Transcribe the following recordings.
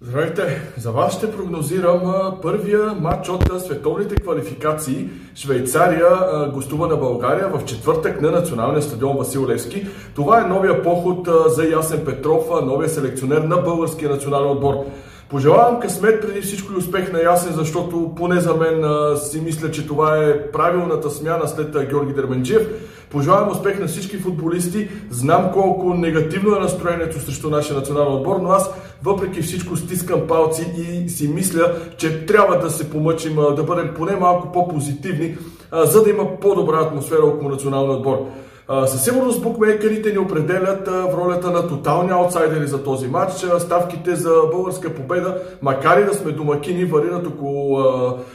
Здравейте! За вас ще прогнозирам първия матч от световните квалификации. Швейцария гостува на България в четвъртък на националния стадион Васил Левски. Това е новия поход за Ясен Петров, новия селекционер на българския национален отбор. Пожелавам късмет преди всичко и успех на Ясен, защото поне за мен си мисля, че това е правилната смяна след Георги Дерменджиев. Пожелавам успех на всички футболисти. Знам колко негативно е настроението срещу нашия национален отбор, но аз въпреки всичко стискам палци и си мисля, че трябва да се помъчим да бъдем поне малко по-позитивни, за да има по-добра атмосфера около националния отбор. Със сигурност букмейкерите ни определят в ролята на тотални аутсайдери за този матч. Ставките за българска победа, макар и да сме домакини, варират около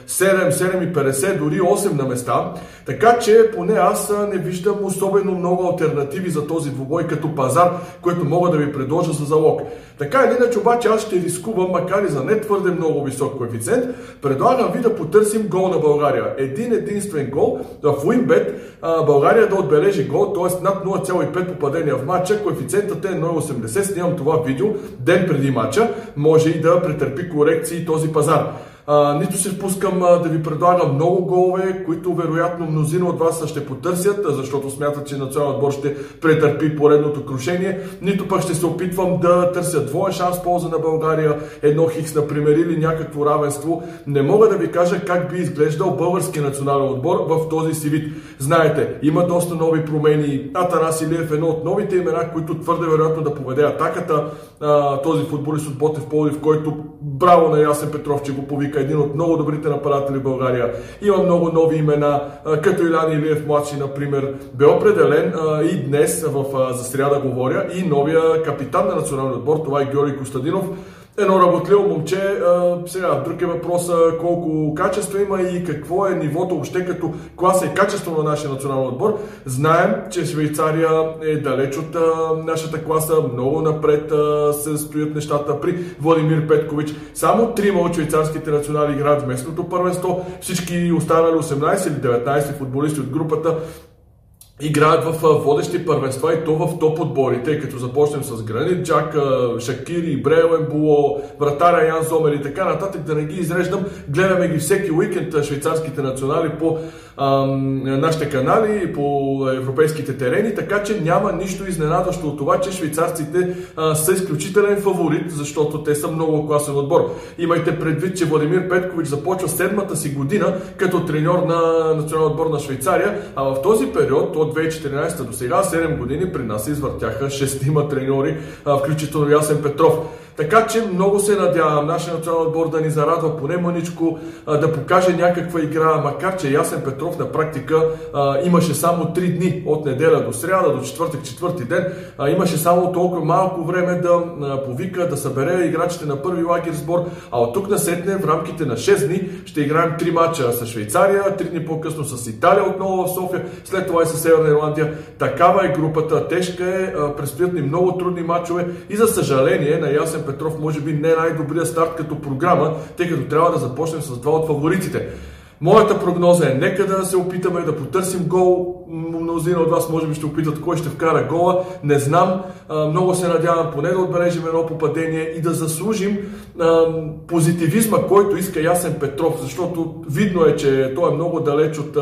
7, 7,50, дори 8 на места. Така че поне аз не виждам особено много альтернативи за този двубой като пазар, който мога да ви предложа за залог. Така или иначе обаче аз ще рискувам, макар и за не твърде много висок коефициент, предлагам ви да потърсим гол на България. Един единствен гол в Winbet България да отбележи гол гол, т.е. над 0,5 попадения в матча. Коефициентът е 0,80. Снимам това видео ден преди матча. Може и да претърпи корекции този пазар. Нито се впускам да ви предлагам много голове, които вероятно мнозина от вас ще потърсят, защото смятат, че националният отбор ще претърпи поредното крушение. Нито пък ще се опитвам да търся двоен шанс в полза на България, едно хикс, например, или някакво равенство. Не мога да ви кажа как би изглеждал български национален отбор в този си вид. Знаете, има доста нови промени. Атанас Илиев е едно от новите имена, които твърде вероятно да поведе атаката. Този футболист от Ботев Полив, който браво на Ясен Петров, че го повика един от много добрите нападатели в България. Има много нови имена, като Илян Илиев младши, например. Бе определен и днес, в, за сряда говоря, и новия капитан на националния отбор, това е Георги Костадинов едно работливо момче. Сега, друг е въпрос колко качество има и какво е нивото въобще като класа и качество на нашия национален отбор. Знаем, че Швейцария е далеч от нашата класа, много напред се стоят нещата при Владимир Петкович. Само трима от швейцарските национали играят в местното първенство. Всички останали 18 или 19 футболисти от групата играят в водещи първенства и то в топ отборите, като започнем с Гранит Джак, Шакири, Брейл Ембуло, вратаря Ян Зомер и така нататък, да не ги изреждам. Гледаме ги всеки уикенд швейцарските национали по нашите канали по европейските терени, така че няма нищо изненадващо от това, че швейцарците а, са изключителен фаворит, защото те са много класен отбор. Имайте предвид, че Владимир Петкович започва седмата си година като треньор на националния отбор на Швейцария, а в този период от 2014 до сега, 7 години, при нас извъртяха 6 треньори, включително Ясен Петров. Така че много се надявам нашия национален отбор да ни зарадва поне мъничко, да покаже някаква игра, макар че Ясен Петров на практика имаше само 3 дни от неделя до сряда, до четвъртък, четвърти ден. Имаше само толкова малко време да повика, да събере играчите на първи лагер сбор, а от тук насетне в рамките на 6 дни ще играем 3 мача с Швейцария, 3 дни по-късно с Италия отново в София, след това и с Северна Ирландия. Такава е групата, тежка е, предстоят ни много трудни мачове и за съжаление на Ясен Петров може би не е най-добрият старт като програма, тъй като трябва да започнем с два от фаворитите. Моята прогноза е нека да се опитаме да потърсим гол. Мнозина от вас може би ще опитат кой ще вкара гола. Не знам. Много се надявам поне да отбележим едно попадение и да заслужим позитивизма, който иска Ясен Петров, защото видно е, че той е много далеч от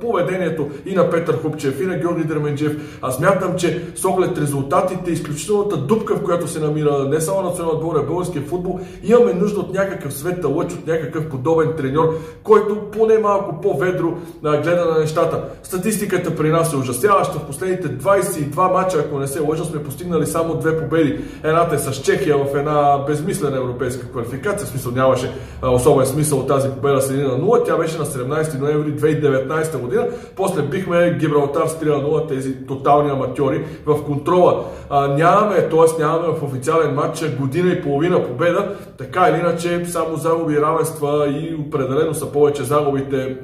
поведението и на Петър Хупчев, и на Георги Дерменджев. Аз мятам, че с оглед резултатите, изключителната дупка, в която се намира не само националния отбор, а българския футбол, имаме нужда от някакъв свет лъч, от някакъв подобен треньор, който поне малко по-ведро гледа на нещата. Статистиката при нас е ужасяваща. В последните 22 мача, ако не се лъжа, сме постигнали само две победи. Едната е с Чехия в една безмислена европейска квалификация. В смисъл нямаше особен смисъл от тази победа с 1 на 0. Тя беше на 17 ноември 2019 година. После бихме Гибралтар с 3 на 0, тези тотални аматьори в контрола. Нямаме, т.е. нямаме в официален матч година и половина победа. Така или иначе, само загуби, равенства и определено са повече загуби загубите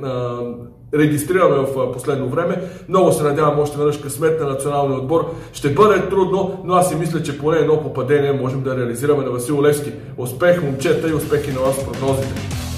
регистрираме в последно време. Много се надявам още веднъж късмет на националния отбор. Ще бъде трудно, но аз си мисля, че поне едно попадение можем да реализираме на Васил Левски. Успех, момчета и успехи на вас в прогнозите.